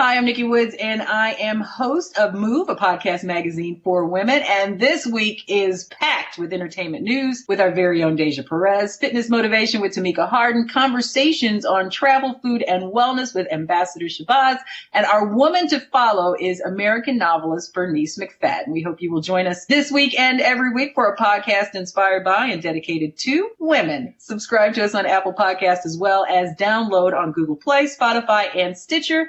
Hi, I'm Nikki Woods, and I am host of Move, a podcast magazine for women. And this week is packed with entertainment news with our very own Deja Perez, fitness motivation with Tamika Harden, conversations on travel, food, and wellness with Ambassador Shabazz, and our woman to follow is American novelist Bernice McFadden. We hope you will join us this week and every week for a podcast inspired by and dedicated to women. Subscribe to us on Apple Podcast as well as download on Google Play, Spotify, and Stitcher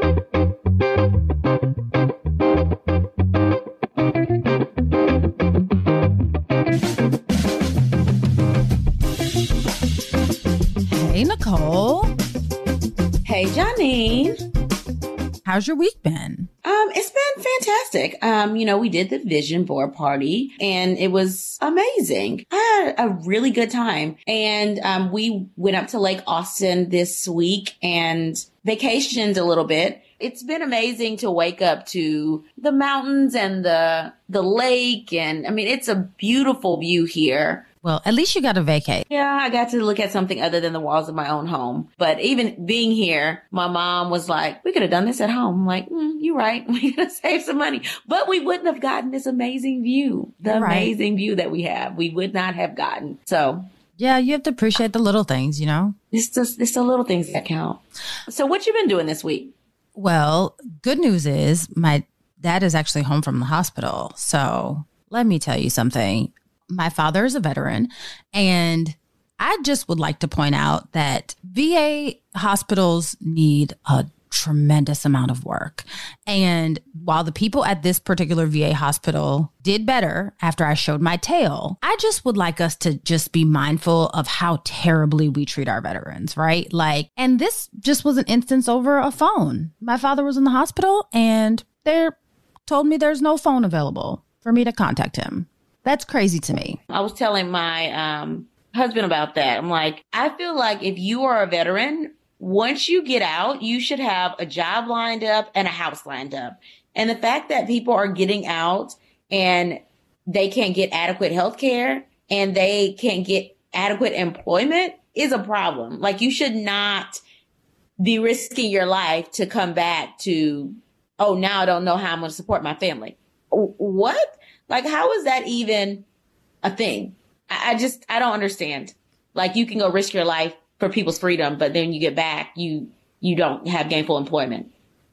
How's your week been? Um, it's been fantastic. Um, you know, we did the vision board party and it was amazing. I had a really good time. And um, we went up to Lake Austin this week and vacationed a little bit. It's been amazing to wake up to the mountains and the the lake and I mean it's a beautiful view here. Well, at least you got to vacate. Yeah, I got to look at something other than the walls of my own home. But even being here, my mom was like, we could have done this at home. I'm like, mm, you're right. We could have saved some money, but we wouldn't have gotten this amazing view, the right. amazing view that we have. We would not have gotten. So yeah, you have to appreciate the little things, you know? It's just, it's the little things that count. So what you been doing this week? Well, good news is my dad is actually home from the hospital. So let me tell you something my father is a veteran and I just would like to point out that VA hospitals need a tremendous amount of work. And while the people at this particular VA hospital did better after I showed my tail, I just would like us to just be mindful of how terribly we treat our veterans, right? Like, and this just was an instance over a phone. My father was in the hospital and they told me there's no phone available for me to contact him. That's crazy to me. I was telling my um, husband about that. I'm like, I feel like if you are a veteran, once you get out, you should have a job lined up and a house lined up. And the fact that people are getting out and they can't get adequate health care and they can't get adequate employment is a problem. Like you should not be risking your life to come back to, oh, now I don't know how I'm going to support my family. What? Like, how is that even a thing? I, I just, I don't understand. Like, you can go risk your life for people's freedom, but then you get back, you, you don't have gainful employment.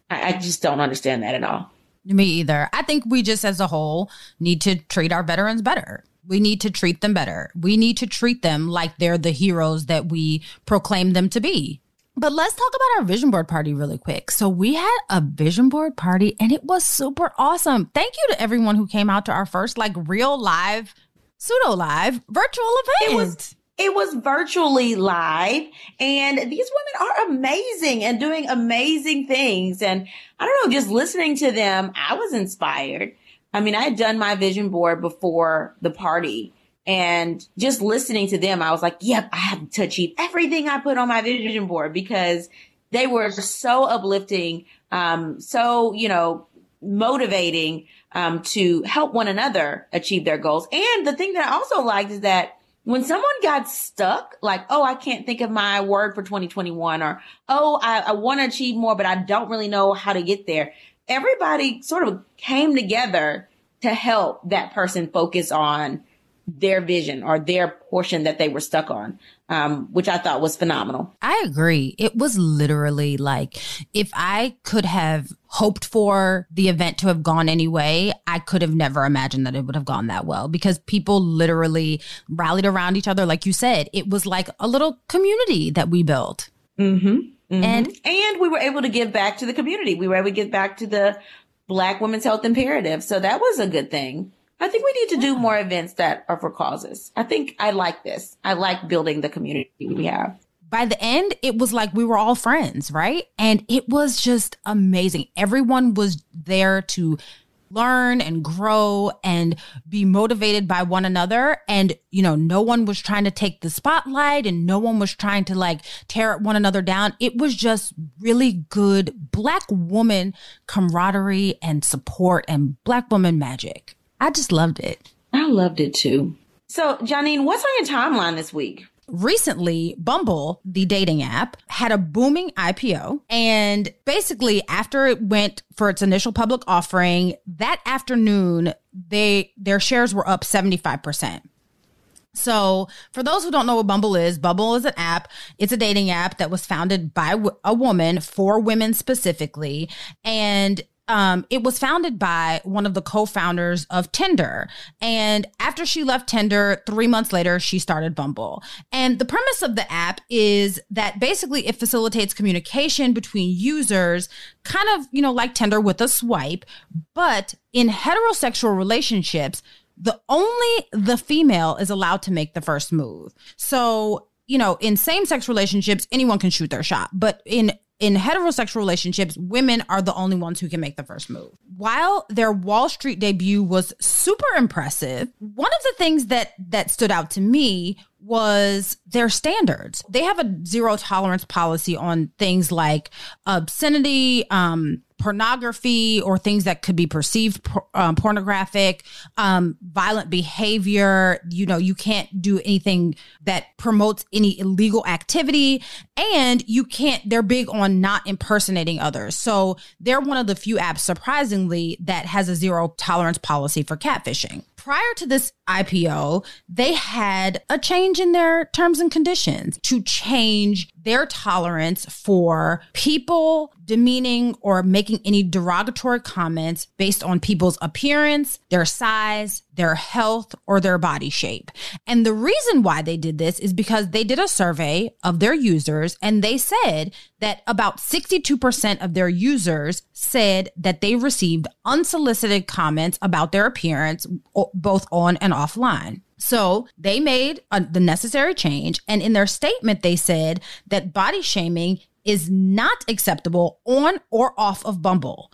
I, I just don't understand that at all. Me either. I think we just as a whole need to treat our veterans better. We need to treat them better. We need to treat them like they're the heroes that we proclaim them to be. But let's talk about our vision board party really quick. So we had a vision board party and it was super awesome. Thank you to everyone who came out to our first like real live, pseudo live virtual event. It was it was virtually live and these women are amazing and doing amazing things. And I don't know, just listening to them, I was inspired. I mean, I had done my vision board before the party and just listening to them, I was like, yep, I have to achieve everything I put on my vision board because they were so uplifting, um, so, you know, motivating, um, to help one another achieve their goals. And the thing that I also liked is that when someone got stuck, like, oh, I can't think of my word for 2021 or, oh, I, I want to achieve more, but I don't really know how to get there. Everybody sort of came together to help that person focus on their vision or their portion that they were stuck on, um, which I thought was phenomenal. I agree. It was literally like if I could have hoped for the event to have gone anyway, I could have never imagined that it would have gone that well because people literally rallied around each other. Like you said, it was like a little community that we built. Mm-hmm. Mm-hmm. And and we were able to give back to the community. We were able to give back to the Black Women's Health Imperative. So that was a good thing. I think we need to do more events that are for causes. I think I like this. I like building the community we have. By the end, it was like we were all friends, right? And it was just amazing. Everyone was there to learn and grow and be motivated by one another. And, you know, no one was trying to take the spotlight and no one was trying to like tear one another down. It was just really good Black woman camaraderie and support and Black woman magic. I just loved it. I loved it too. So, Janine, what's on your timeline this week? Recently, Bumble, the dating app, had a booming IPO. And basically, after it went for its initial public offering, that afternoon, they their shares were up 75%. So, for those who don't know what Bumble is, Bumble is an app. It's a dating app that was founded by a woman for women specifically. And um, it was founded by one of the co-founders of Tinder. And after she left Tinder, three months later, she started Bumble. And the premise of the app is that basically it facilitates communication between users, kind of, you know, like Tinder with a swipe. But in heterosexual relationships, the only the female is allowed to make the first move. So you know, in same sex relationships, anyone can shoot their shot. But in in heterosexual relationships, women are the only ones who can make the first move. While their Wall Street debut was super impressive, one of the things that that stood out to me was their standards. They have a zero tolerance policy on things like obscenity, um, pornography or things that could be perceived um, pornographic, um, violent behavior. You know, you can't do anything that promotes any illegal activity. And you can't, they're big on not impersonating others. So they're one of the few apps, surprisingly, that has a zero tolerance policy for catfishing prior to this IPO, they had a change in their terms and conditions to change their tolerance for people demeaning or making any derogatory comments based on people's appearance, their size, their health, or their body shape. And the reason why they did this is because they did a survey of their users and they said that about 62% of their users said that they received unsolicited comments about their appearance, both on and offline. So they made a, the necessary change. And in their statement, they said that body shaming is not acceptable on or off of Bumble.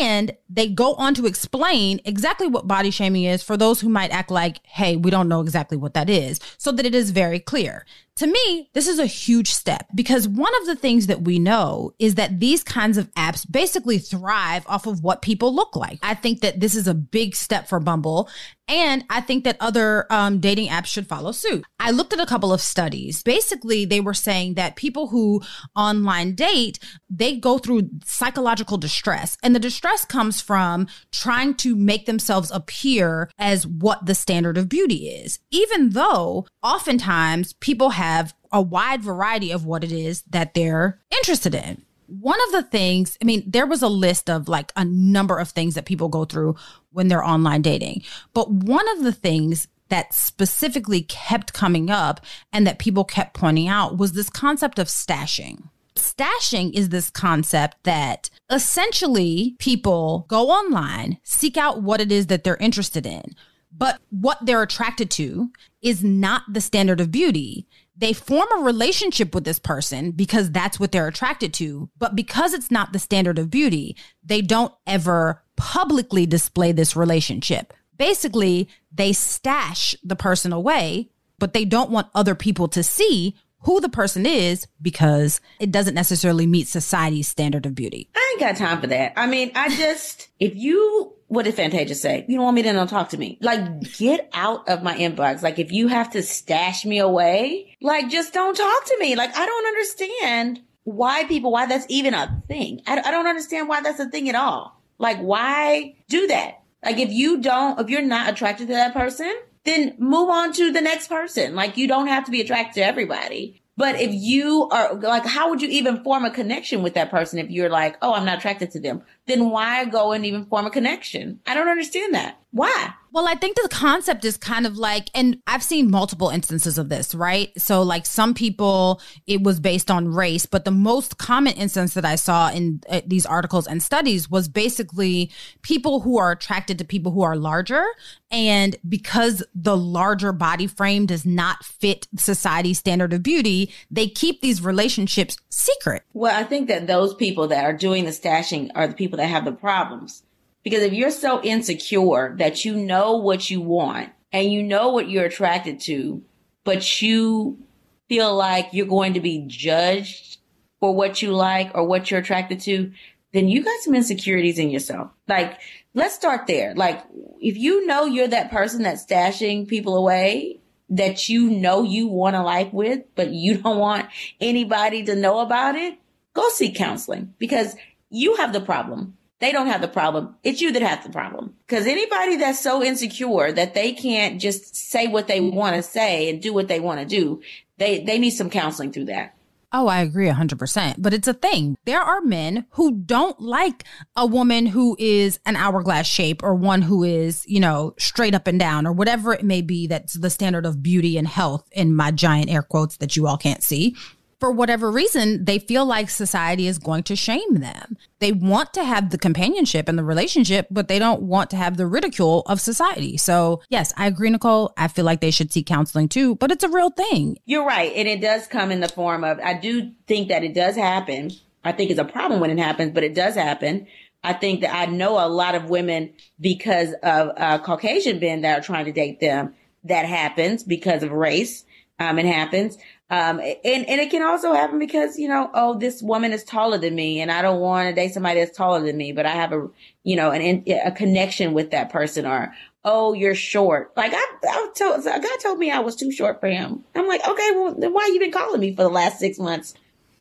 And they go on to explain exactly what body shaming is for those who might act like, hey, we don't know exactly what that is, so that it is very clear. To me, this is a huge step because one of the things that we know is that these kinds of apps basically thrive off of what people look like. I think that this is a big step for Bumble. And I think that other um, dating apps should follow suit. I looked at a couple of studies. Basically, they were saying that people who online date, they go through psychological distress. And the distress comes from trying to make themselves appear as what the standard of beauty is, even though oftentimes people have have a wide variety of what it is that they're interested in. One of the things, I mean, there was a list of like a number of things that people go through when they're online dating. But one of the things that specifically kept coming up and that people kept pointing out was this concept of stashing. Stashing is this concept that essentially people go online, seek out what it is that they're interested in, but what they're attracted to is not the standard of beauty they form a relationship with this person because that's what they're attracted to. But because it's not the standard of beauty, they don't ever publicly display this relationship. Basically, they stash the person away, but they don't want other people to see who the person is because it doesn't necessarily meet society's standard of beauty. I ain't got time for that. I mean, I just, if you what did Fantasia say? You don't want me to don't talk to me. Like, get out of my inbox. Like, if you have to stash me away, like, just don't talk to me. Like, I don't understand why people, why that's even a thing. I, I don't understand why that's a thing at all. Like, why do that? Like, if you don't, if you're not attracted to that person, then move on to the next person. Like, you don't have to be attracted to everybody. But if you are like, how would you even form a connection with that person if you're like, oh, I'm not attracted to them? Then why go and even form a connection? I don't understand that. Why? Well, I think the concept is kind of like, and I've seen multiple instances of this, right? So, like some people, it was based on race, but the most common instance that I saw in uh, these articles and studies was basically people who are attracted to people who are larger. And because the larger body frame does not fit society's standard of beauty, they keep these relationships secret. Well, I think that those people that are doing the stashing are the people that have the problems because if you're so insecure that you know what you want and you know what you're attracted to, but you feel like you're going to be judged for what you like or what you're attracted to, then you got some insecurities in yourself. Like, let's start there. Like, if you know you're that person that's stashing people away that you know you want a life with, but you don't want anybody to know about it, go seek counseling because you have the problem. They don't have the problem. It's you that has the problem. Because anybody that's so insecure that they can't just say what they want to say and do what they want to do, they, they need some counseling through that. Oh, I agree 100%. But it's a thing. There are men who don't like a woman who is an hourglass shape or one who is, you know, straight up and down or whatever it may be that's the standard of beauty and health in my giant air quotes that you all can't see for whatever reason, they feel like society is going to shame them. They want to have the companionship and the relationship, but they don't want to have the ridicule of society. So, yes, I agree, Nicole. I feel like they should seek counseling too, but it's a real thing. You're right. And it does come in the form of, I do think that it does happen. I think it's a problem when it happens, but it does happen. I think that I know a lot of women because of uh, Caucasian men that are trying to date them. That happens because of race. Um, it happens. Um, and, and it can also happen because, you know, oh, this woman is taller than me and I don't want to date somebody that's taller than me, but I have a, you know, an, a connection with that person or, oh, you're short. Like I, I told, guy told me I was too short for him. I'm like, okay, well, then why you been calling me for the last six months?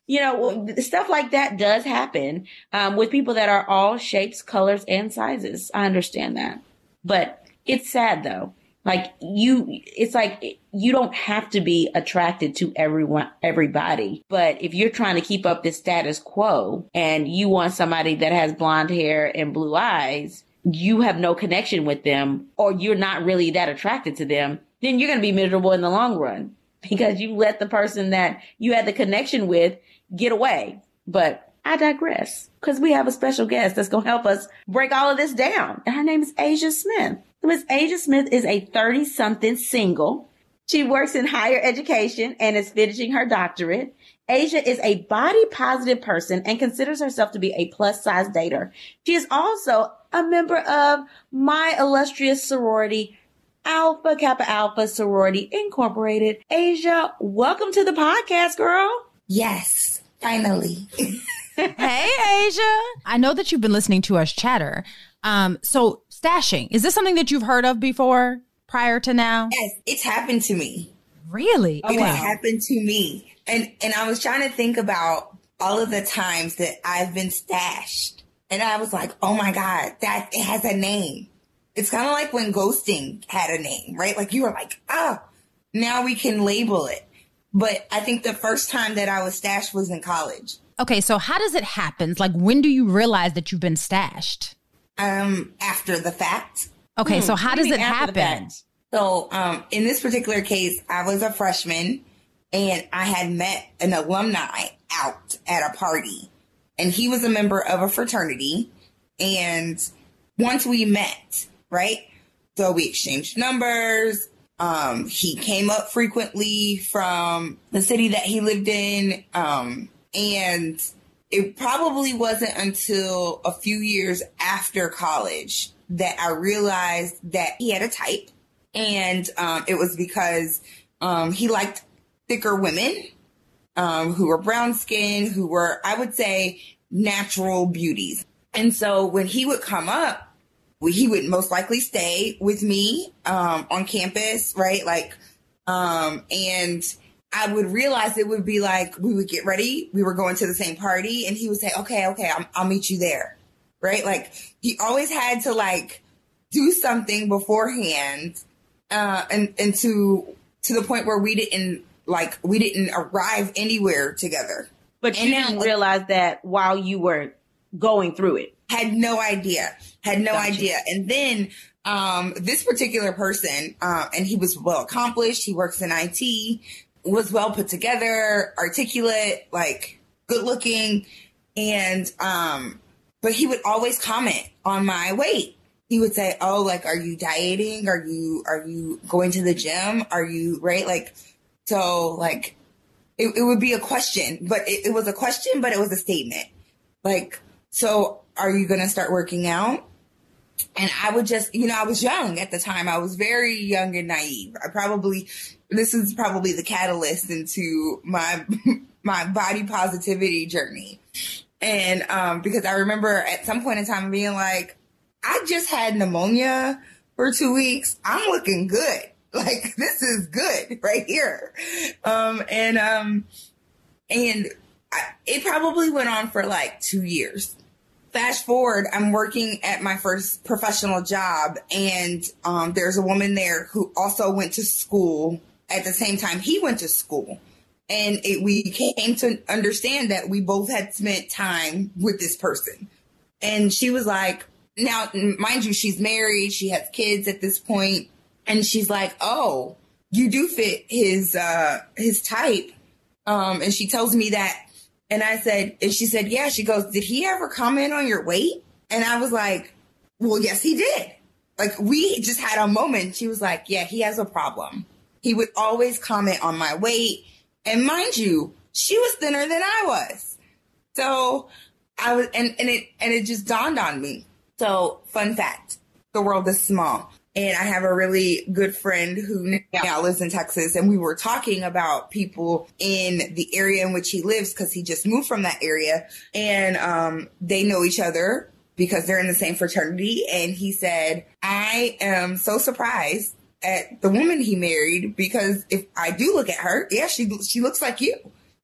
You know, stuff like that does happen, um, with people that are all shapes, colors, and sizes. I understand that, but it's sad though like you, it's like you don't have to be attracted to everyone, everybody. But if you're trying to keep up this status quo and you want somebody that has blonde hair and blue eyes, you have no connection with them or you're not really that attracted to them, then you're going to be miserable in the long run because you let the person that you had the connection with get away. But I digress because we have a special guest that's going to help us break all of this down. And her name is Asia Smith. Miss Asia Smith is a 30 something single. She works in higher education and is finishing her doctorate. Asia is a body positive person and considers herself to be a plus size dater. She is also a member of my illustrious sorority, Alpha Kappa Alpha Sorority Incorporated. Asia, welcome to the podcast, girl. Yes, finally. hey, Asia. I know that you've been listening to us chatter. Um, so stashing, is this something that you've heard of before prior to now? Yes, it's happened to me. Really? Oh, it happened to me. And and I was trying to think about all of the times that I've been stashed. And I was like, oh my God, that it has a name. It's kind of like when ghosting had a name, right? Like you were like, oh, now we can label it. But I think the first time that I was stashed was in college. Okay, so how does it happen? Like when do you realize that you've been stashed? Um, after the fact. Okay, hmm. so how does it happen? So, um, in this particular case, I was a freshman and I had met an alumni out at a party and he was a member of a fraternity. And once we met, right? So we exchanged numbers. Um, he came up frequently from the city that he lived in. Um, and it probably wasn't until a few years after college that I realized that he had a type. And um, it was because um, he liked thicker women um, who were brown skinned, who were, I would say, natural beauties. And so when he would come up, he would most likely stay with me um, on campus, right? Like, um, and I would realize it would be like we would get ready, we were going to the same party, and he would say, "Okay, okay, i I'll meet you there," right? Like he always had to like do something beforehand, uh, and and to to the point where we didn't like we didn't arrive anywhere together. But you And didn't now- realize that while you were going through IT. had no idea had no Gotcha. idea and then um this particular person uh, and he was well accomplished he works in it was well put together articulate like good looking and um but he would always comment on my weight he would say oh like are you dieting are you are you going to the gym are you right like so like it, it would be a question but it, it was a question but it was a statement like so are you going to start working out? And I would just, you know, I was young at the time. I was very young and naive. I probably, this is probably the catalyst into my, my body positivity journey. And, um, because I remember at some point in time being like, I just had pneumonia for two weeks. I'm looking good. Like this is good right here. Um, and, um, and I, it probably went on for like two years. Fast forward, I'm working at my first professional job, and um, there's a woman there who also went to school at the same time he went to school. And it, we came to understand that we both had spent time with this person. And she was like, now, mind you, she's married, she has kids at this point, and she's like, oh, you do fit his uh his type. Um, and she tells me that and I said, and she said, yeah. She goes, did he ever comment on your weight? And I was like, well, yes, he did. Like we just had a moment. She was like, yeah, he has a problem. He would always comment on my weight. And mind you, she was thinner than I was. So I was, and, and it, and it just dawned on me. So fun fact, the world is small. And I have a really good friend who now lives in Texas. And we were talking about people in the area in which he lives because he just moved from that area. And um, they know each other because they're in the same fraternity. And he said, I am so surprised at the woman he married because if I do look at her, yeah, she she looks like you.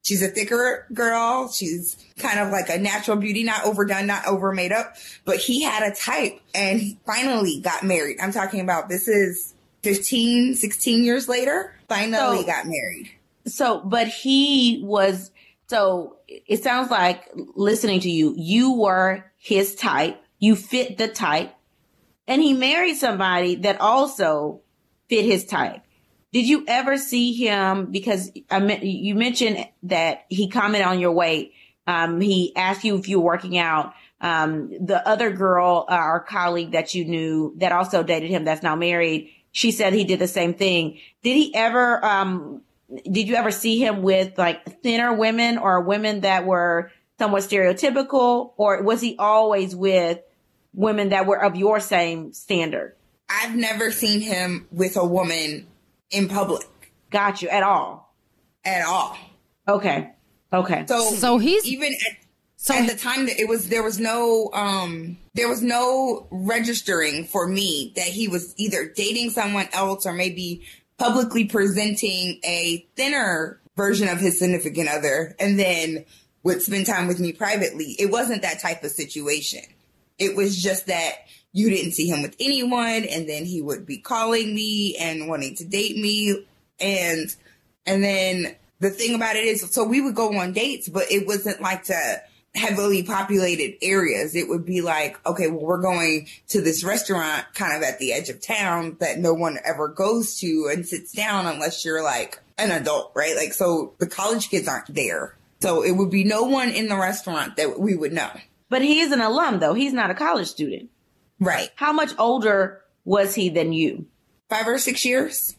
She's a thicker girl. She's kind of like a natural beauty, not overdone, not over made up. But he had a type and he finally got married. I'm talking about this is 15, 16 years later. Finally So- got married. So, but he was, so it sounds like listening to you, you were his type, you fit the type, and he married somebody that also fit his type. Did you ever see him? Because I mean, you mentioned that he commented on your weight. Um, he asked you if you were working out. Um, the other girl, uh, our colleague that you knew that also dated him, that's now married, she said he did the same thing. Did he ever, um, did you ever see him with like thinner women or women that were somewhat stereotypical or was he always with women that were of your same standard? I've never seen him with a woman in public Got you at all. at all. Okay. Okay. So, So he's- even at, So at the time that it was there was no um there was no registering for me that he was either dating someone else or maybe publicly presenting a thinner version of his significant other and then would spend time with me privately. It wasn't that type of situation. It was just that you didn't see him with anyone and then he would be calling me and wanting to date me. And and then the thing about it is so we would go on dates but it wasn't like to heavily populated areas. It would be like okay well we're going to this restaurant kind of at the edge of town that no one ever goes to and sits down unless you're like an adult right? Like so the college kids aren't there. So it would be no one in the restaurant that we would know. But he is an alum though. He's not a college student. Right How much older was he than you? five or six years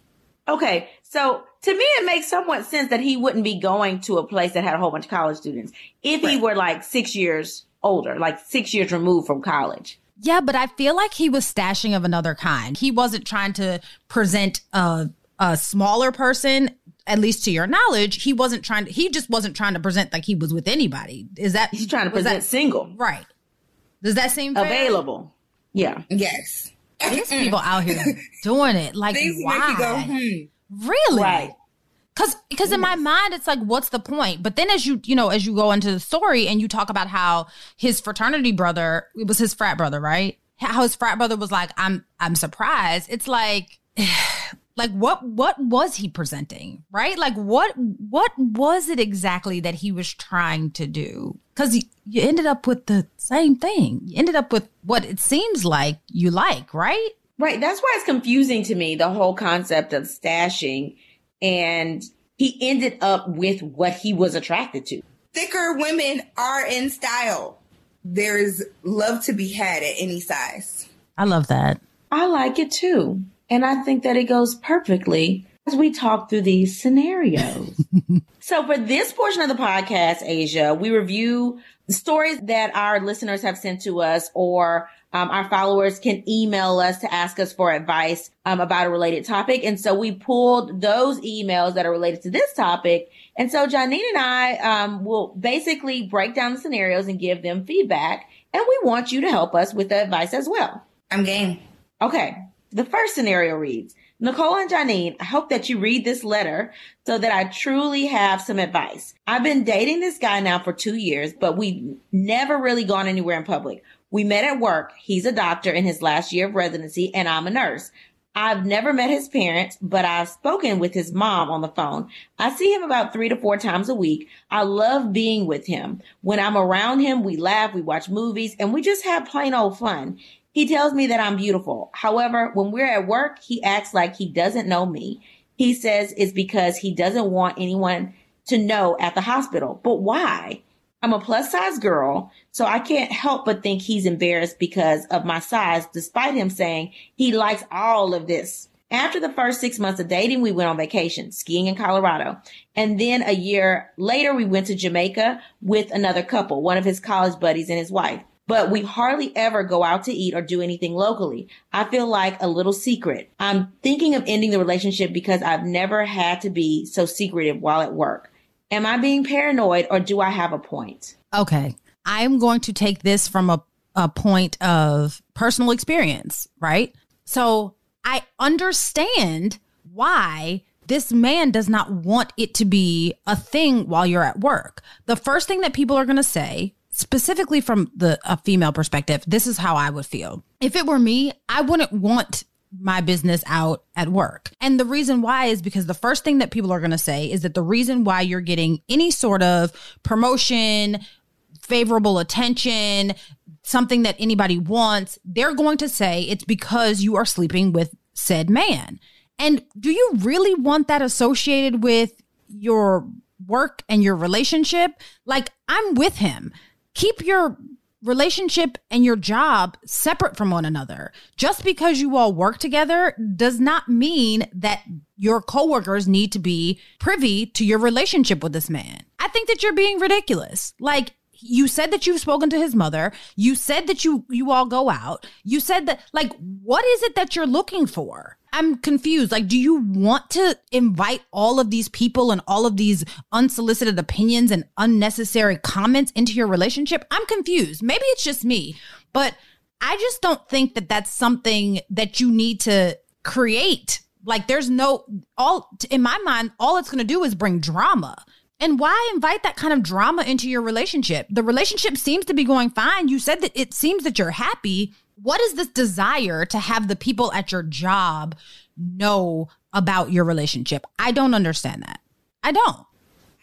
Okay. So to me, it makes somewhat sense that he wouldn't be going to a place that had a whole bunch of college students if he were like six years older, like six years removed from college. Yeah, but I feel like he was stashing of another kind. He wasn't trying to present a a smaller person, at least to your knowledge. He wasn't trying to. He just wasn't trying to present like he was with anybody. Is that He's trying to present that single, right? Does that seem fair? available. Yeah. Yes. These people out here doing it. Like, Things why? make you go, hmm. Really? Right. Cause, cause in my mind, it's like, what's the point? But then as you, you know, as you go into the story and you talk about how his fraternity brother, it was his frat brother, right? How his frat brother was like, I'm, I'm surprised. It's like, like what, what was he presenting? Right? Like what, what was it exactly that he was trying to do? Cause you, you ended up with the same thing. You ended up with what it seems like you like, right? Right. That's why it's confusing to me, the whole concept of stashing. And he ended up with what he was attracted to. Thicker women are in style. There's love to be had at any size. I love that. I like it too. And I think that it goes perfectly as we talk through these scenarios. so for this portion of the podcast, Asia, we review stories that our listeners have sent to us or um, our followers can email us to ask us for advice um, about a related topic. And so we pulled those emails that are related to this topic. And so Janine and I um, will basically break down the scenarios and give them feedback. And we want you to help us with the advice as well. I'm game. Okay. The first scenario reads, Nicole and Janine, I hope that you read this letter so that I truly have some advice. I've been dating this guy now for two years, but we've never really gone anywhere in public. We met at work. He's a doctor in his last year of residency and I'm a nurse. I've never met his parents, but I've spoken with his mom on the phone. I see him about three to four times a week. I love being with him. When I'm around him, we laugh, we watch movies, and we just have plain old fun. He tells me that I'm beautiful. However, when we're at work, he acts like he doesn't know me. He says it's because he doesn't want anyone to know at the hospital. But why? I'm a plus size girl, so I can't help but think he's embarrassed because of my size, despite him saying he likes all of this. After the first six months of dating, we went on vacation, skiing in Colorado. And then a year later, we went to Jamaica with another couple, one of his college buddies and his wife. But we hardly ever go out to eat or do anything locally. I feel like a little secret. I'm thinking of ending the relationship because I've never had to be so secretive while at work. Am I being paranoid or do I have a point? Okay. I'm going to take this from a, a point of personal experience, right? So I understand why this man does not want it to be a thing while you're at work. The first thing that people are going to say, specifically from the a female perspective, this is how I would feel. If it were me, I wouldn't want my business out at work. And the reason why is because the first thing that people are going to say is that the reason why you're getting any sort of promotion, favorable attention, something that anybody wants, they're going to say it's because you are sleeping with said man. And do you really want that associated with your work and your relationship? Like, I'm with him. Keep your relationship and your job separate from one another. Just because you all work together does not mean that your coworkers need to be privy to your relationship with this man. I think that you're being ridiculous. Like you said that you've spoken to his mother. You said that you you all go out. You said that like what is it that you're looking for? I'm confused. Like do you want to invite all of these people and all of these unsolicited opinions and unnecessary comments into your relationship? I'm confused. Maybe it's just me, but I just don't think that that's something that you need to create. Like there's no all in my mind all it's going to do is bring drama. And why invite that kind of drama into your relationship? The relationship seems to be going fine. You said that it seems that you're happy. What is this desire to have the people at your job know about your relationship? I don't understand that. I don't.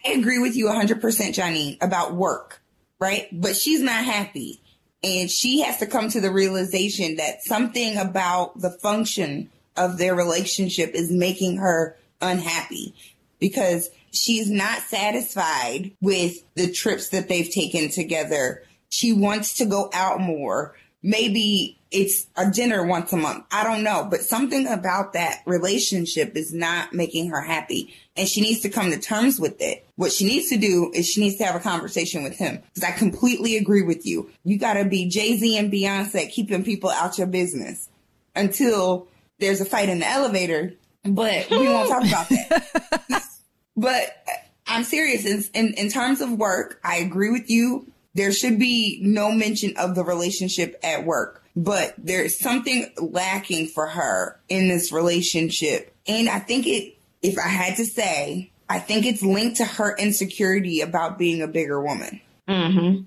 I agree with you 100%, Janine, about work, right? But she's not happy. And she has to come to the realization that something about the function of their relationship is making her unhappy because she's not satisfied with the trips that they've taken together. She wants to go out more. Maybe it's a dinner once a month. I don't know, but something about that relationship is not making her happy and she needs to come to terms with it. What she needs to do is she needs to have a conversation with him because I completely agree with you. You got to be Jay-Z and Beyonce keeping people out your business until there's a fight in the elevator, but we won't talk about that. but I'm serious in, in, in terms of work. I agree with you. There should be no mention of the relationship at work. but there's something lacking for her in this relationship. And I think it, if I had to say, I think it's linked to her insecurity about being a bigger woman. Mm-hmm.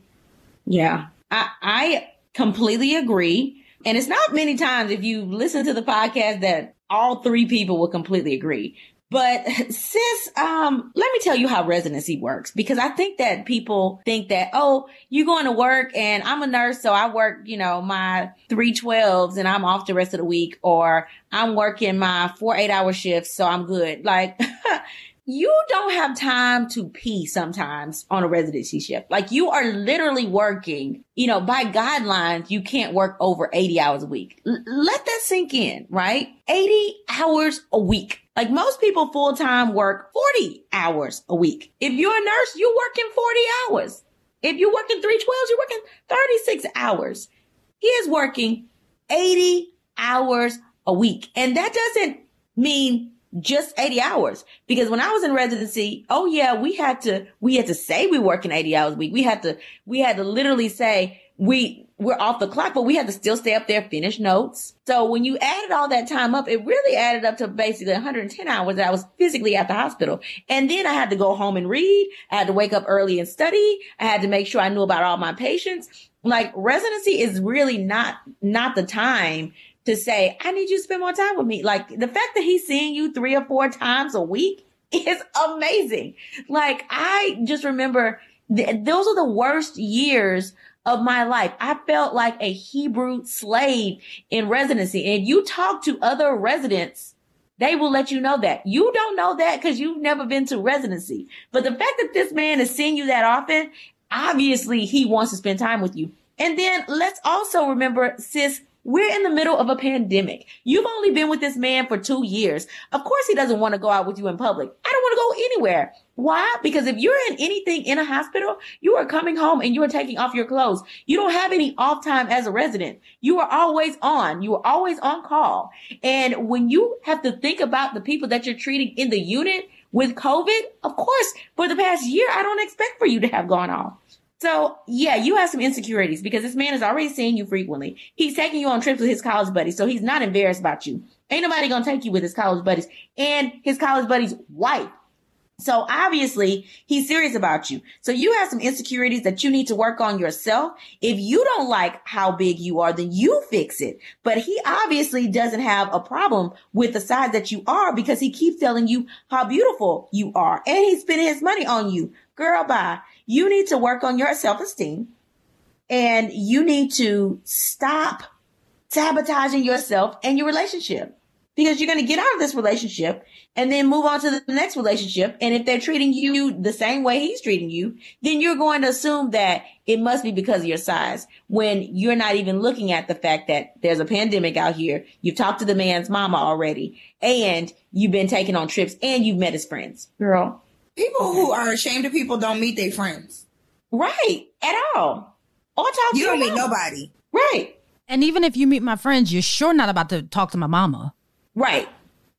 Yeah. I, I completely agree. And it's not many times if you listen to the podcast that all three people will completely agree. But sis, um, let me tell you how residency works because I think that people think that, oh, you're going to work and I'm a nurse. So I work, you know, my three twelves and I'm off the rest of the week or I'm working my four eight hour shifts. So I'm good. Like you don't have time to pee sometimes on a residency shift. Like you are literally working, you know, by guidelines, you can't work over 80 hours a week. L- let that sink in, right? 80 hours a week. Like most people full time work 40 hours a week. If you're a nurse, you're working 40 hours. If you're working 312s, you're working 36 hours. He is working 80 hours a week. And that doesn't mean just 80 hours. Because when I was in residency, oh yeah, we had to, we had to say we work in 80 hours a week. We had to, we had to literally say we, we're off the clock, but we had to still stay up there, finish notes. So when you added all that time up, it really added up to basically 110 hours that I was physically at the hospital. And then I had to go home and read. I had to wake up early and study. I had to make sure I knew about all my patients. Like residency is really not, not the time to say, I need you to spend more time with me. Like the fact that he's seeing you three or four times a week is amazing. Like I just remember th- those are the worst years of my life. I felt like a Hebrew slave in residency. And you talk to other residents, they will let you know that. You don't know that because you've never been to residency. But the fact that this man is seeing you that often, obviously he wants to spend time with you. And then let's also remember, sis, we're in the middle of a pandemic. You've only been with this man for two years. Of course, he doesn't want to go out with you in public. I don't want to go anywhere. Why? Because if you're in anything in a hospital, you are coming home and you are taking off your clothes. You don't have any off time as a resident. You are always on. You are always on call. And when you have to think about the people that you're treating in the unit with COVID, of course, for the past year, I don't expect for you to have gone off. So yeah, you have some insecurities because this man is already seeing you frequently. He's taking you on trips with his college buddies, so he's not embarrassed about you. Ain't nobody gonna take you with his college buddies and his college buddy's wife. So obviously he's serious about you. So you have some insecurities that you need to work on yourself. If you don't like how big you are, then you fix it. But he obviously doesn't have a problem with the size that you are because he keeps telling you how beautiful you are and he's spending his money on you. Girl, bye. You need to work on your self esteem and you need to stop sabotaging yourself and your relationship because you're going to get out of this relationship and then move on to the next relationship. And if they're treating you the same way he's treating you, then you're going to assume that it must be because of your size when you're not even looking at the fact that there's a pandemic out here. You've talked to the man's mama already and you've been taken on trips and you've met his friends. Girl, People who are ashamed of people don't meet their friends. Right. At all. Or talk You don't meet mama. nobody. Right. And even if you meet my friends, you're sure not about to talk to my mama. Right.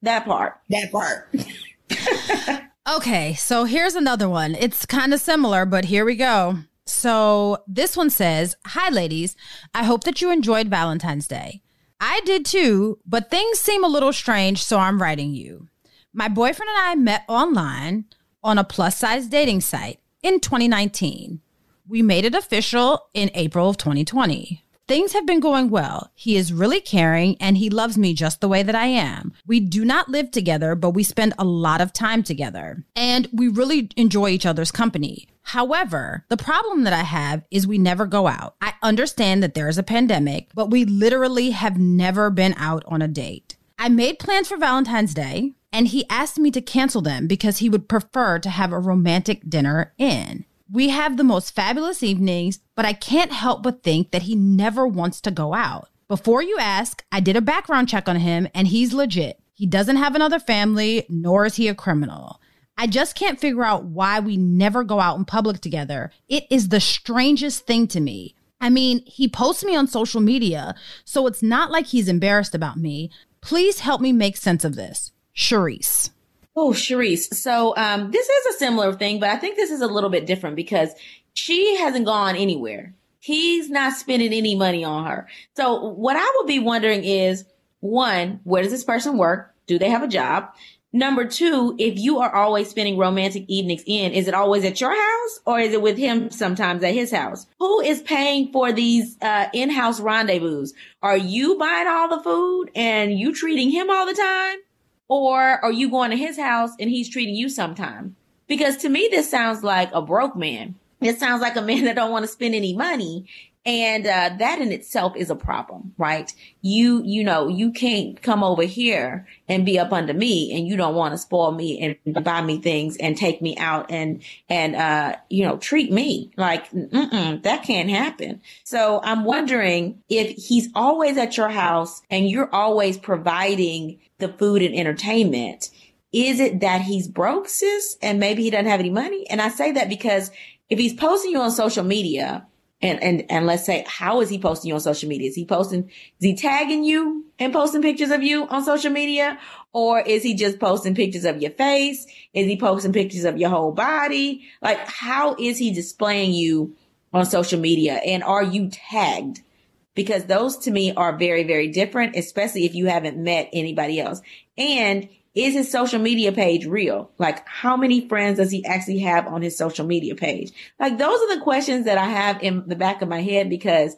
That part. That part. Okay, so here's another one. It's kind of similar, but here we go. So this one says Hi, ladies. I hope that you enjoyed Valentine's Day. I did too, but things seem a little strange, so I'm writing you. My boyfriend and I met online on a plus size dating site in 2019. We made it official in April of 2020. Things have been going well. He is really caring and he loves me just the way that I am. We do not live together, but we spend a lot of time together and we really enjoy each other's company. However, the problem that I have is we never go out. I understand that there is a pandemic, but we literally have never been out on a date. I made plans for Valentine's Day and he asked me to cancel them because he would prefer to have a romantic dinner in. We have the most fabulous evenings, but I can't help but think that he never wants to go out. Before you ask, I did a background check on him and he's legit. He doesn't have another family, nor is he a criminal. I just can't figure out why we never go out in public together. It is the strangest thing to me. I mean, he posts me on social media, so it's not like he's embarrassed about me. Please help me make sense of this. Charisse. Oh, Sharice. So um, this is a similar thing, but I think this is a little bit different because she hasn't gone anywhere. He's not spending any money on her. So what I would be wondering is one, where does this person work? Do they have a job? Number two, if you are always spending romantic evenings in, is it always at your house or is it with him sometimes at his house? Who is paying for these uh, in-house rendezvous? Are you buying all the food and you treating him all the time? Or are you going to his house and he's treating you sometime? Because to me, this sounds like a broke man. It sounds like a man that don't want to spend any money. And uh, that in itself is a problem, right? You, you know, you can't come over here and be up under me and you don't want to spoil me and buy me things and take me out and, and, uh, you know, treat me like, that can't happen. So I'm wondering if he's always at your house and you're always providing the food and entertainment. Is it that he's broke, sis, and maybe he doesn't have any money? And I say that because if he's posting you on social media, and, and, and let's say, how is he posting you on social media? Is he posting, is he tagging you and posting pictures of you on social media? Or is he just posting pictures of your face? Is he posting pictures of your whole body? Like, how is he displaying you on social media? And are you tagged? Because those to me are very, very different, especially if you haven't met anybody else. And is his social media page real? Like, how many friends does he actually have on his social media page? Like, those are the questions that I have in the back of my head because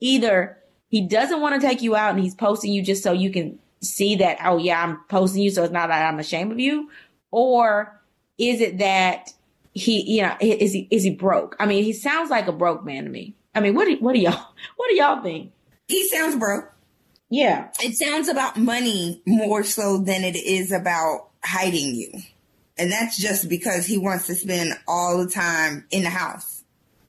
either he doesn't want to take you out and he's posting you just so you can see that, oh yeah, I'm posting you. So it's not that I'm ashamed of you. Or is it that he, you know, is he, is he broke? I mean, he sounds like a broke man to me. I mean, what do, what do y'all, what do y'all think? He sounds broke. Yeah. It sounds about money more so than it is about hiding you. And that's just because he wants to spend all the time in the house.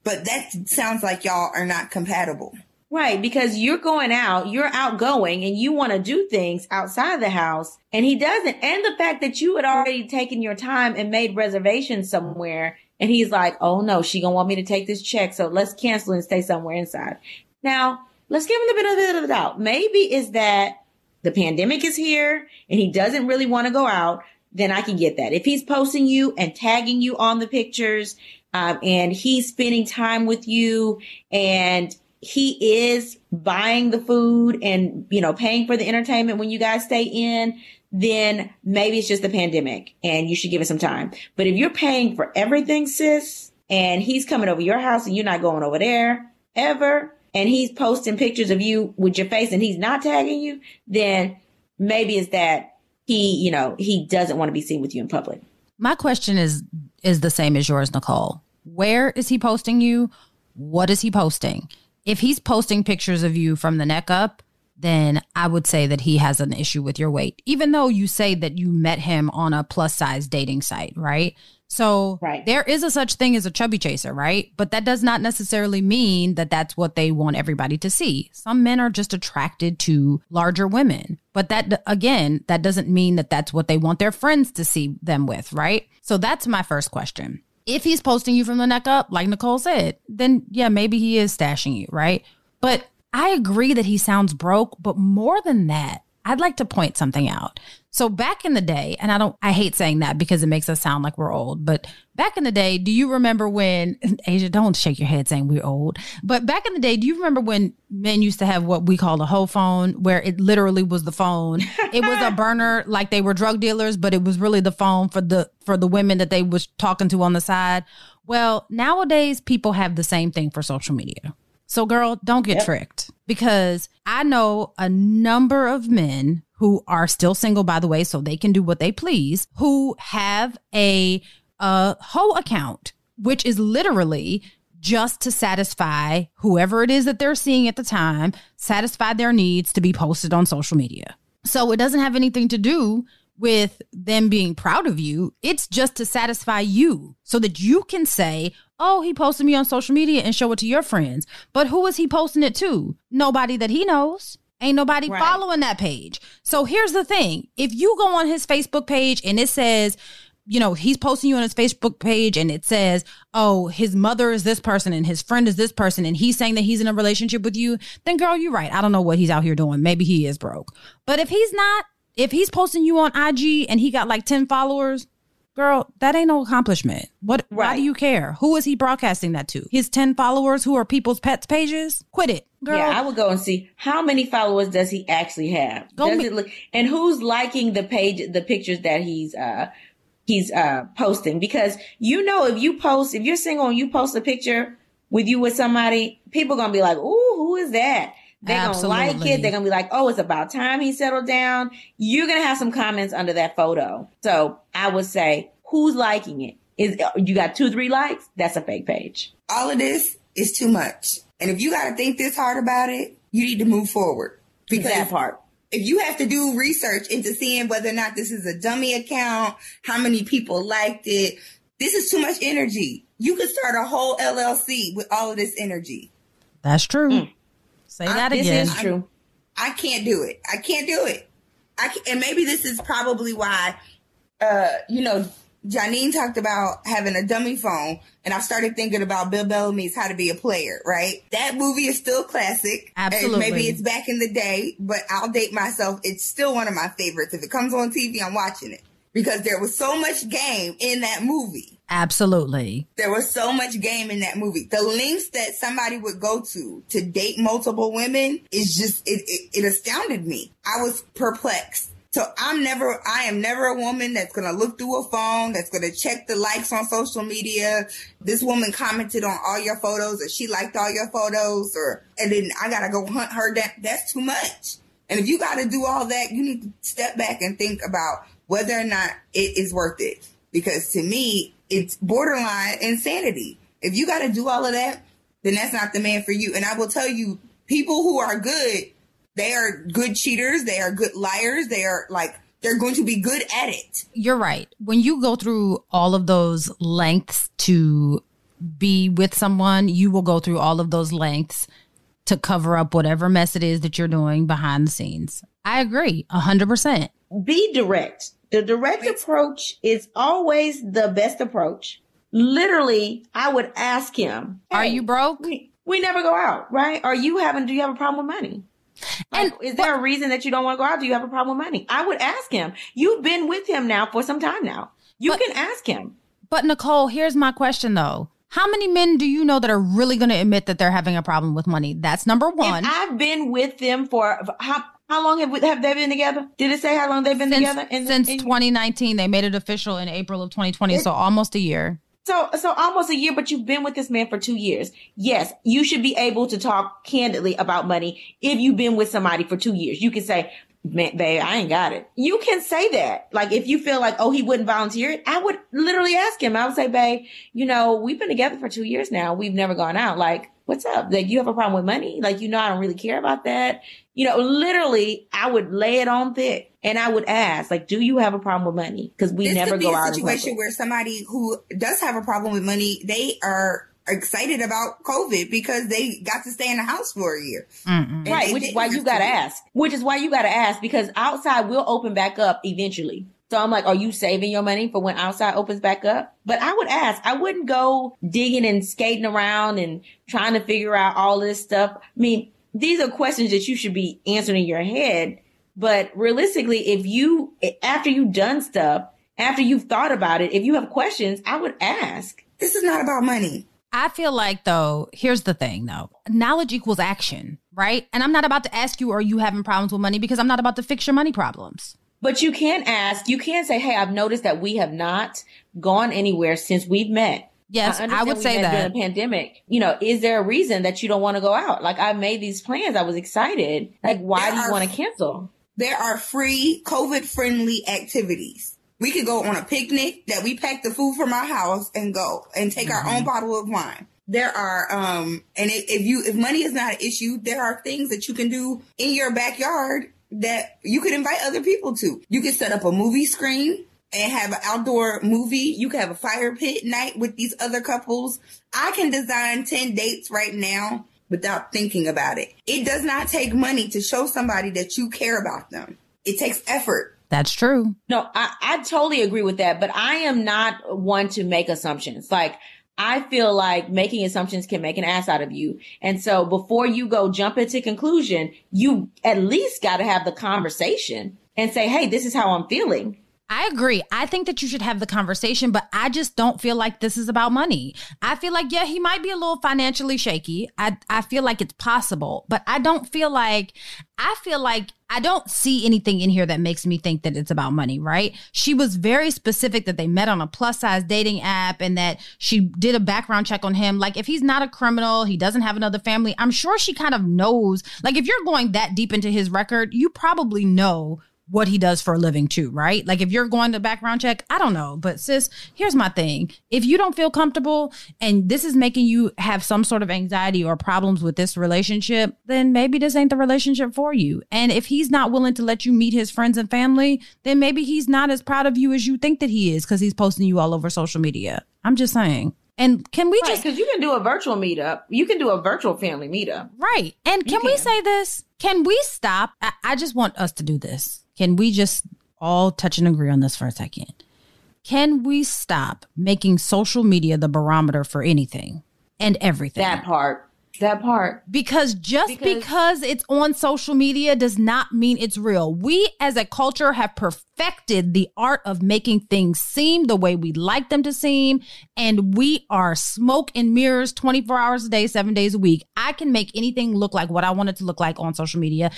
But that sounds like y'all are not compatible. Right, because you're going out, you're outgoing, and you want to do things outside the house, and he doesn't. And the fact that you had already taken your time and made reservations somewhere, and he's like, "Oh no, she gonna want me to take this check, so let's cancel and stay somewhere inside." Now, let's give him the benefit of the doubt. Maybe is that the pandemic is here and he doesn't really want to go out. Then I can get that. If he's posting you and tagging you on the pictures, um, and he's spending time with you and he is buying the food and, you know, paying for the entertainment when you guys stay in, then maybe it's just the pandemic and you should give it some time. But if you're paying for everything, sis, and he's coming over your house and you're not going over there ever, and he's posting pictures of you with your face and he's not tagging you, then maybe it's that he, you know, he doesn't want to be seen with you in public. My question is is the same as yours, Nicole. Where is he posting you? What is he posting? If he's posting pictures of you from the neck up, then I would say that he has an issue with your weight, even though you say that you met him on a plus size dating site, right? So right. there is a such thing as a chubby chaser, right? But that does not necessarily mean that that's what they want everybody to see. Some men are just attracted to larger women. But that again, that doesn't mean that that's what they want their friends to see them with, right? So that's my first question. If he's posting you from the neck up, like Nicole said, then yeah, maybe he is stashing you, right? But I agree that he sounds broke, but more than that, I'd like to point something out. So back in the day, and I don't, I hate saying that because it makes us sound like we're old, but back in the day, do you remember when, Asia, don't shake your head saying we're old, but back in the day, do you remember when men used to have what we call a hoe phone, where it literally was the phone? it was a burner, like they were drug dealers, but it was really the phone for the, for the women that they was talking to on the side. Well, nowadays people have the same thing for social media. So girl, don't get yep. tricked because I know a number of men who are still single, by the way, so they can do what they please, who have a, a hoe account, which is literally just to satisfy whoever it is that they're seeing at the time, satisfy their needs to be posted on social media. So it doesn't have anything to do with them being proud of you. It's just to satisfy you so that you can say, Oh, he posted me on social media and show it to your friends. But who is he posting it to? Nobody that he knows. Ain't nobody right. following that page. So here's the thing. If you go on his Facebook page and it says, you know, he's posting you on his Facebook page and it says, oh, his mother is this person and his friend is this person and he's saying that he's in a relationship with you, then girl, you're right. I don't know what he's out here doing. Maybe he is broke. But if he's not, if he's posting you on IG and he got like 10 followers, Girl, that ain't no accomplishment. What why do you care? Who is he broadcasting that to? His 10 followers who are people's pets pages? Quit it. Girl. Yeah, I would go and see how many followers does he actually have. Go does me- it look and who's liking the page the pictures that he's uh he's uh posting because you know if you post if you're single and you post a picture with you with somebody, people gonna be like, "Ooh, who is that?" They're gonna like it. They're gonna be like, "Oh, it's about time he settled down." You're gonna have some comments under that photo. So I would say, who's liking it? Is you got two, three likes? That's a fake page. All of this is too much. And if you got to think this hard about it, you need to move forward. Because that part. if you have to do research into seeing whether or not this is a dummy account, how many people liked it, this is too much energy. You could start a whole LLC with all of this energy. That's true. Mm. Say that This again. is true. I can't do it. I can't do it. I can, and maybe this is probably why, uh, you know, Janine talked about having a dummy phone, and I started thinking about Bill Bellamy's How to Be a Player. Right? That movie is still classic. Absolutely. maybe it's back in the day, but I'll date myself. It's still one of my favorites. If it comes on TV, I'm watching it because there was so much game in that movie. Absolutely. There was so much game in that movie. The lengths that somebody would go to to date multiple women is just it, it, it astounded me. I was perplexed. So I'm never I am never a woman that's gonna look through a phone, that's gonna check the likes on social media. This woman commented on all your photos or she liked all your photos or and then I gotta go hunt her down. That's too much. And if you gotta do all that, you need to step back and think about whether or not it is worth it. Because to me, it's borderline insanity. If you got to do all of that, then that's not the man for you. And I will tell you, people who are good, they are good cheaters. They are good liars. They are like, they're going to be good at it. You're right. When you go through all of those lengths to be with someone, you will go through all of those lengths to cover up whatever mess it is that you're doing behind the scenes. I agree, a hundred percent. be direct. The direct approach is always the best approach. Literally, I would ask him, Are you broke? We, we never go out, right? Are you having, do you have a problem with money? Like, And is there a reason that you don't want to go out? Do you have a problem with money? I would ask him. You've been with him now for some time now. You But- can ask him. But Nicole, here's my question though. How many men do you know that are really going to admit that they're having a problem with money? That's number one. And I've been with them for how how long have we, have they been together? Did it say how long they've been since, together? In- since in- 2019, they made it official in April of 2020, so almost a year. So, so almost a year, but you've been with this man for two years. Yes, you should be able to talk candidly about money if you've been with somebody for two years. You can say, man, babe, I ain't got it. You can say that. Like, if you feel like, oh, he wouldn't volunteer it, I would literally ask him. I would say, babe, you know, we've been together for two years now. We've never gone out. Like, what's up? Like, you have a problem with money? Like, you know, I don't really care about that. You know, literally, I would lay it on thick and I would ask, like, do you have a problem with money? Because we this never could be go a out in situation where somebody who does have a problem with money, they are excited about COVID because they got to stay in the house for a year. Right, which is why you gotta ask. Which is why you gotta ask because outside will open back up eventually. So I'm like, are you saving your money for when outside opens back up? But I would ask. I wouldn't go digging and skating around and trying to figure out all this stuff. I mean, these are questions that you should be answering in your head. But realistically, if you, after you've done stuff, after you've thought about it, if you have questions, I would ask. This is not about money. I feel like though, here's the thing though. Knowledge equals action, right? And I'm not about to ask you are you having problems with money because I'm not about to fix your money problems. But you can ask, you can say, Hey, I've noticed that we have not gone anywhere since we've met. Yes, I, understand would say that. during the pandemic. You know, is there a reason that you don't want to go out? Like I made these plans. I was excited. Like, why There do you are- want to cancel? There are free COVID friendly activities. We could go on a picnic that we pack the food from our house and go and take our own bottle of wine. There are, um, and if, if you, if money is not an issue, there are things that you can do in your backyard that you could invite other people to. You could set up a movie screen and have an outdoor movie. You could have a fire pit night with these other couples. I can design 10 dates right now without thinking about it. It does not take money to show somebody that you care about them. It takes effort. That's true. No, I, I totally agree with that, but I am not one to make assumptions. Like, I feel like making assumptions can make an ass out of you. And so before you go jump into conclusion, you at least got to have the conversation and say, Hey, this is how I'm feeling. I agree. I think that you should have the conversation, but I just don't feel like this is about money. I feel like, yeah, he might be a little financially shaky. I, I feel like it's possible, but I don't feel like, I feel like I don't see anything in here that makes me think that it's about money, right? She was very specific that they met on a plus size dating app and that she did a background check on him. Like, if he's not a criminal, he doesn't have another family, I'm sure she kind of knows. Like, if you're going that deep into his record, you probably know what he does for a living too, right? Like if you're going to background check, I don't know, but sis, here's my thing. If you don't feel comfortable and this is making you have some sort of anxiety or problems with this relationship, then maybe this ain't the relationship for you. And if he's not willing to let you meet his friends and family, then maybe he's not as proud of you as you think that he is cuz he's posting you all over social media. I'm just saying. And can we right, just because you can do a virtual meetup, you can do a virtual family meetup, right? And can, can. we say this? Can we stop? I, I just want us to do this can we just all touch and agree on this for a second? Can we stop making social media the barometer for anything and everything? That part. That part. Because just because, because, it's on social media does not mean it's real. We as a culture have perfected the art of making things seem the way we like them to seem. And we are smoke and mirrors 24 hours a day, seven days a week. I can make anything look like what I want it to look like on social media,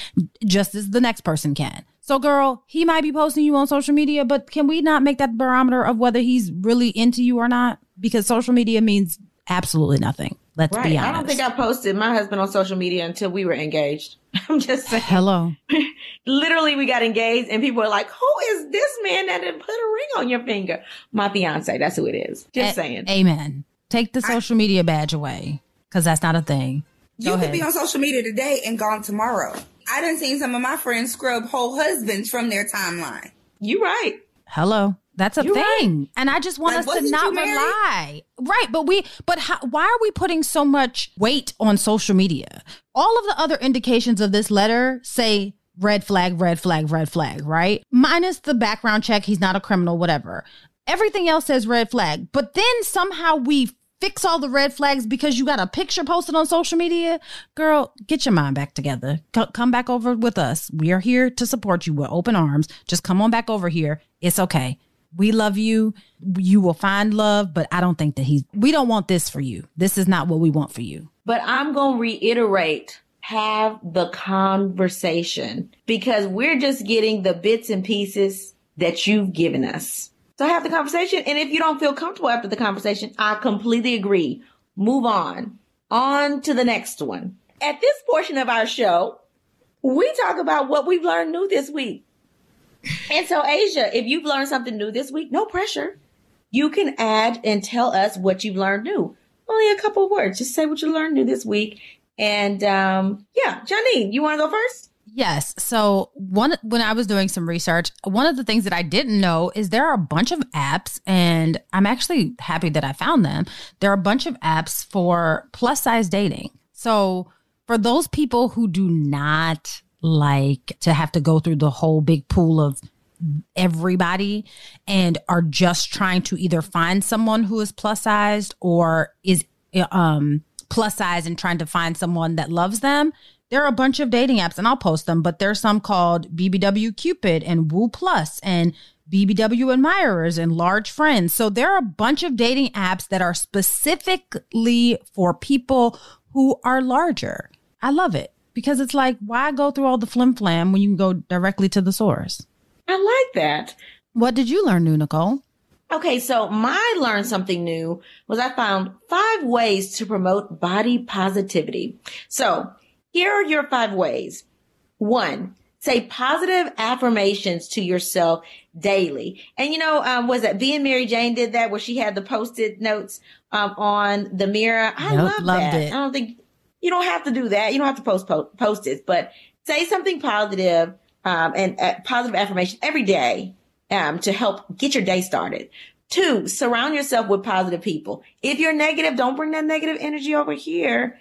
just as the next person can. So, girl, he might be posting you on social media, but can we not make that barometer of whether he's really into you or not? Because social media means absolutely nothing. Let's right. be honest. I don't think I posted my husband on social media until we were engaged. I'm just saying. Hello. Literally, we got engaged, and people were like, "Who is this man that didn't put a ring on your finger?" My fiance. That's who it is. Just a- saying. Amen. Take the social I- media badge away because that's not a thing. Go you ahead. could be on social media today and gone tomorrow. I done seen some of my friends scrub whole husbands from their timeline. You right. Hello. That's a You're thing. Right. And I just want like, us to not rely. Right. But we, but how, why are we putting so much weight on social media? All of the other indications of this letter say red flag, red flag, red flag, right? Minus the background check. He's not a criminal, whatever. Everything else says red flag. But then somehow we fix all the red flags because you got a picture posted on social media, girl, get your mind back together. C- come back over with us. We are here to support you with open arms. Just come on back over here. It's okay. We love you. You will find love, but I don't think that he's, we don't want this for you. This is not what we want for you. But I'm going to reiterate have the conversation because we're just getting the bits and pieces that you've given us. So have the conversation. And if you don't feel comfortable after the conversation, I completely agree. Move on. On to the next one. At this portion of our show, we talk about what we've learned new this week. And so, Asia, if you've learned something new this week, no pressure. You can add and tell us what you've learned new. Only a couple words. Just say what you learned new this week. And um, yeah, Janine, you want to go first? Yes. So one when I was doing some research, one of the things that I didn't know is there are a bunch of apps and I'm actually happy that I found them. There are a bunch of apps for plus size dating. So for those people who do not like to have to go through the whole big pool of everybody and are just trying to either find someone who is plus sized or is um plus size and trying to find someone that loves them there are a bunch of dating apps and I'll post them, but there's some called BBW Cupid and Woo Plus and BBW Admirers and Large Friends. So there are a bunch of dating apps that are specifically for people who are larger. I love it because it's like, why go through all the flim flam when you can go directly to the source? I like that. What did you learn new, Nicole? Okay, so my learn something new was I found five ways to promote body positivity. So here are your five ways. One, say positive affirmations to yourself daily. And you know, um, was that being Mary Jane did that where she had the post-it notes um, on the mirror? I yep, love loved that. It. I don't think you don't have to do that. You don't have to post po- post it, but say something positive, um, and uh, positive affirmation every day um, to help get your day started. Two, surround yourself with positive people. If you're negative, don't bring that negative energy over here.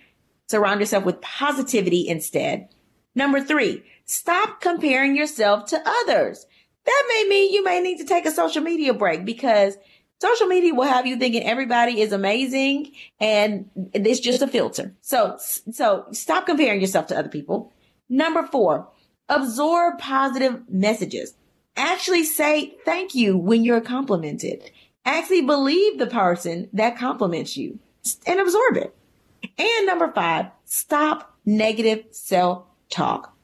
Surround yourself with positivity instead. Number three, stop comparing yourself to others. That may mean you may need to take a social media break because social media will have you thinking everybody is amazing and it's just a filter. So, so stop comparing yourself to other people. Number four, absorb positive messages. Actually say thank you when you're complimented. Actually believe the person that compliments you and absorb it. And number five, stop negative self talk.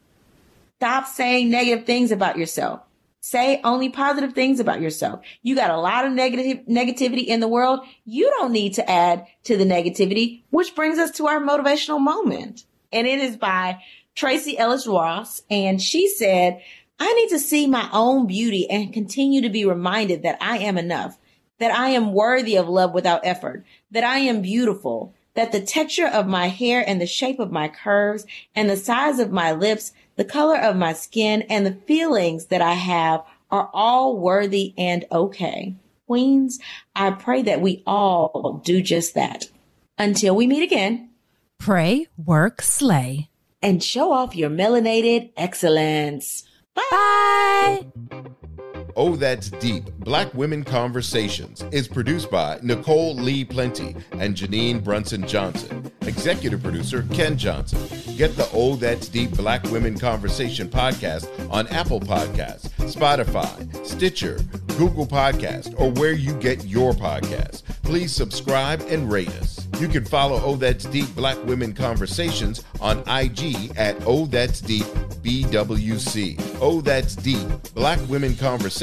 Stop saying negative things about yourself. Say only positive things about yourself. You got a lot of negative negativity in the world. You don't need to add to the negativity, which brings us to our motivational moment. And it is by Tracee Ellis Ross. And she said, I need to see my own beauty and continue to be reminded that I am enough, that I am worthy of love without effort, that I am beautiful, that the texture of my hair and the shape of my curves and the size of my lips the color of my skin, and the feelings that I have are all worthy and okay. Queens, I pray that we all do just that. Until we meet again, pray, work, slay, and show off your melanated excellence. Bye. Bye. Oh That's Deep Black Women Conversations is produced by Nicole Lee Plenty and Janine Brunson Johnson. Executive producer Ken Johnson. Get the Oh That's Deep Black Women Conversation podcast on Apple Podcasts, Spotify, Stitcher, Google Podcast, or where you get your podcasts. Please subscribe and rate us. You can follow Oh That's Deep Black Women Conversations on IG at Oh That's Deep BWC. Oh That's Deep Black Women